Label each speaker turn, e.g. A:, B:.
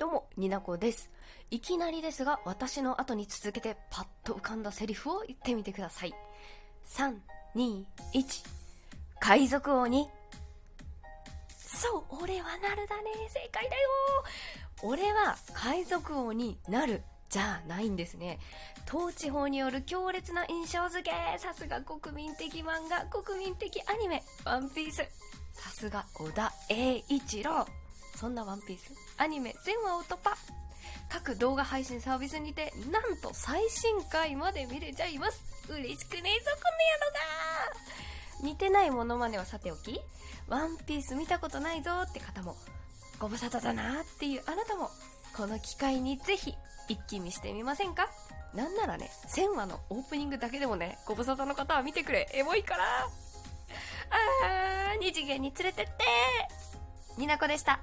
A: どうも、になこです。いきなりですが、私の後に続けてパッと浮かんだセリフを言ってみてください。3、2、1。海賊王に。そう、俺はなるだね。正解だよ。俺は海賊王になる。じゃないんですね。統治法による強烈な印象付け。さすが国民的漫画、国民的アニメ、ワンピース。さすが小田栄一郎。そんなワンピース、アニメ全話を突破各動画配信サービスにて、なんと最新回まで見れちゃいます。嬉しくねえぞ、この野郎が。似てないモノマネはさておき、ワンピース見たことないぞって方も、ご無沙汰だなっていうあなたも、この機会にぜひ、一気見してみませんか？なんならね、1000話のオープニングだけでもね、ご無沙汰の方は見てくれ、エモいから。あー、二次元に連れてって。になこでした。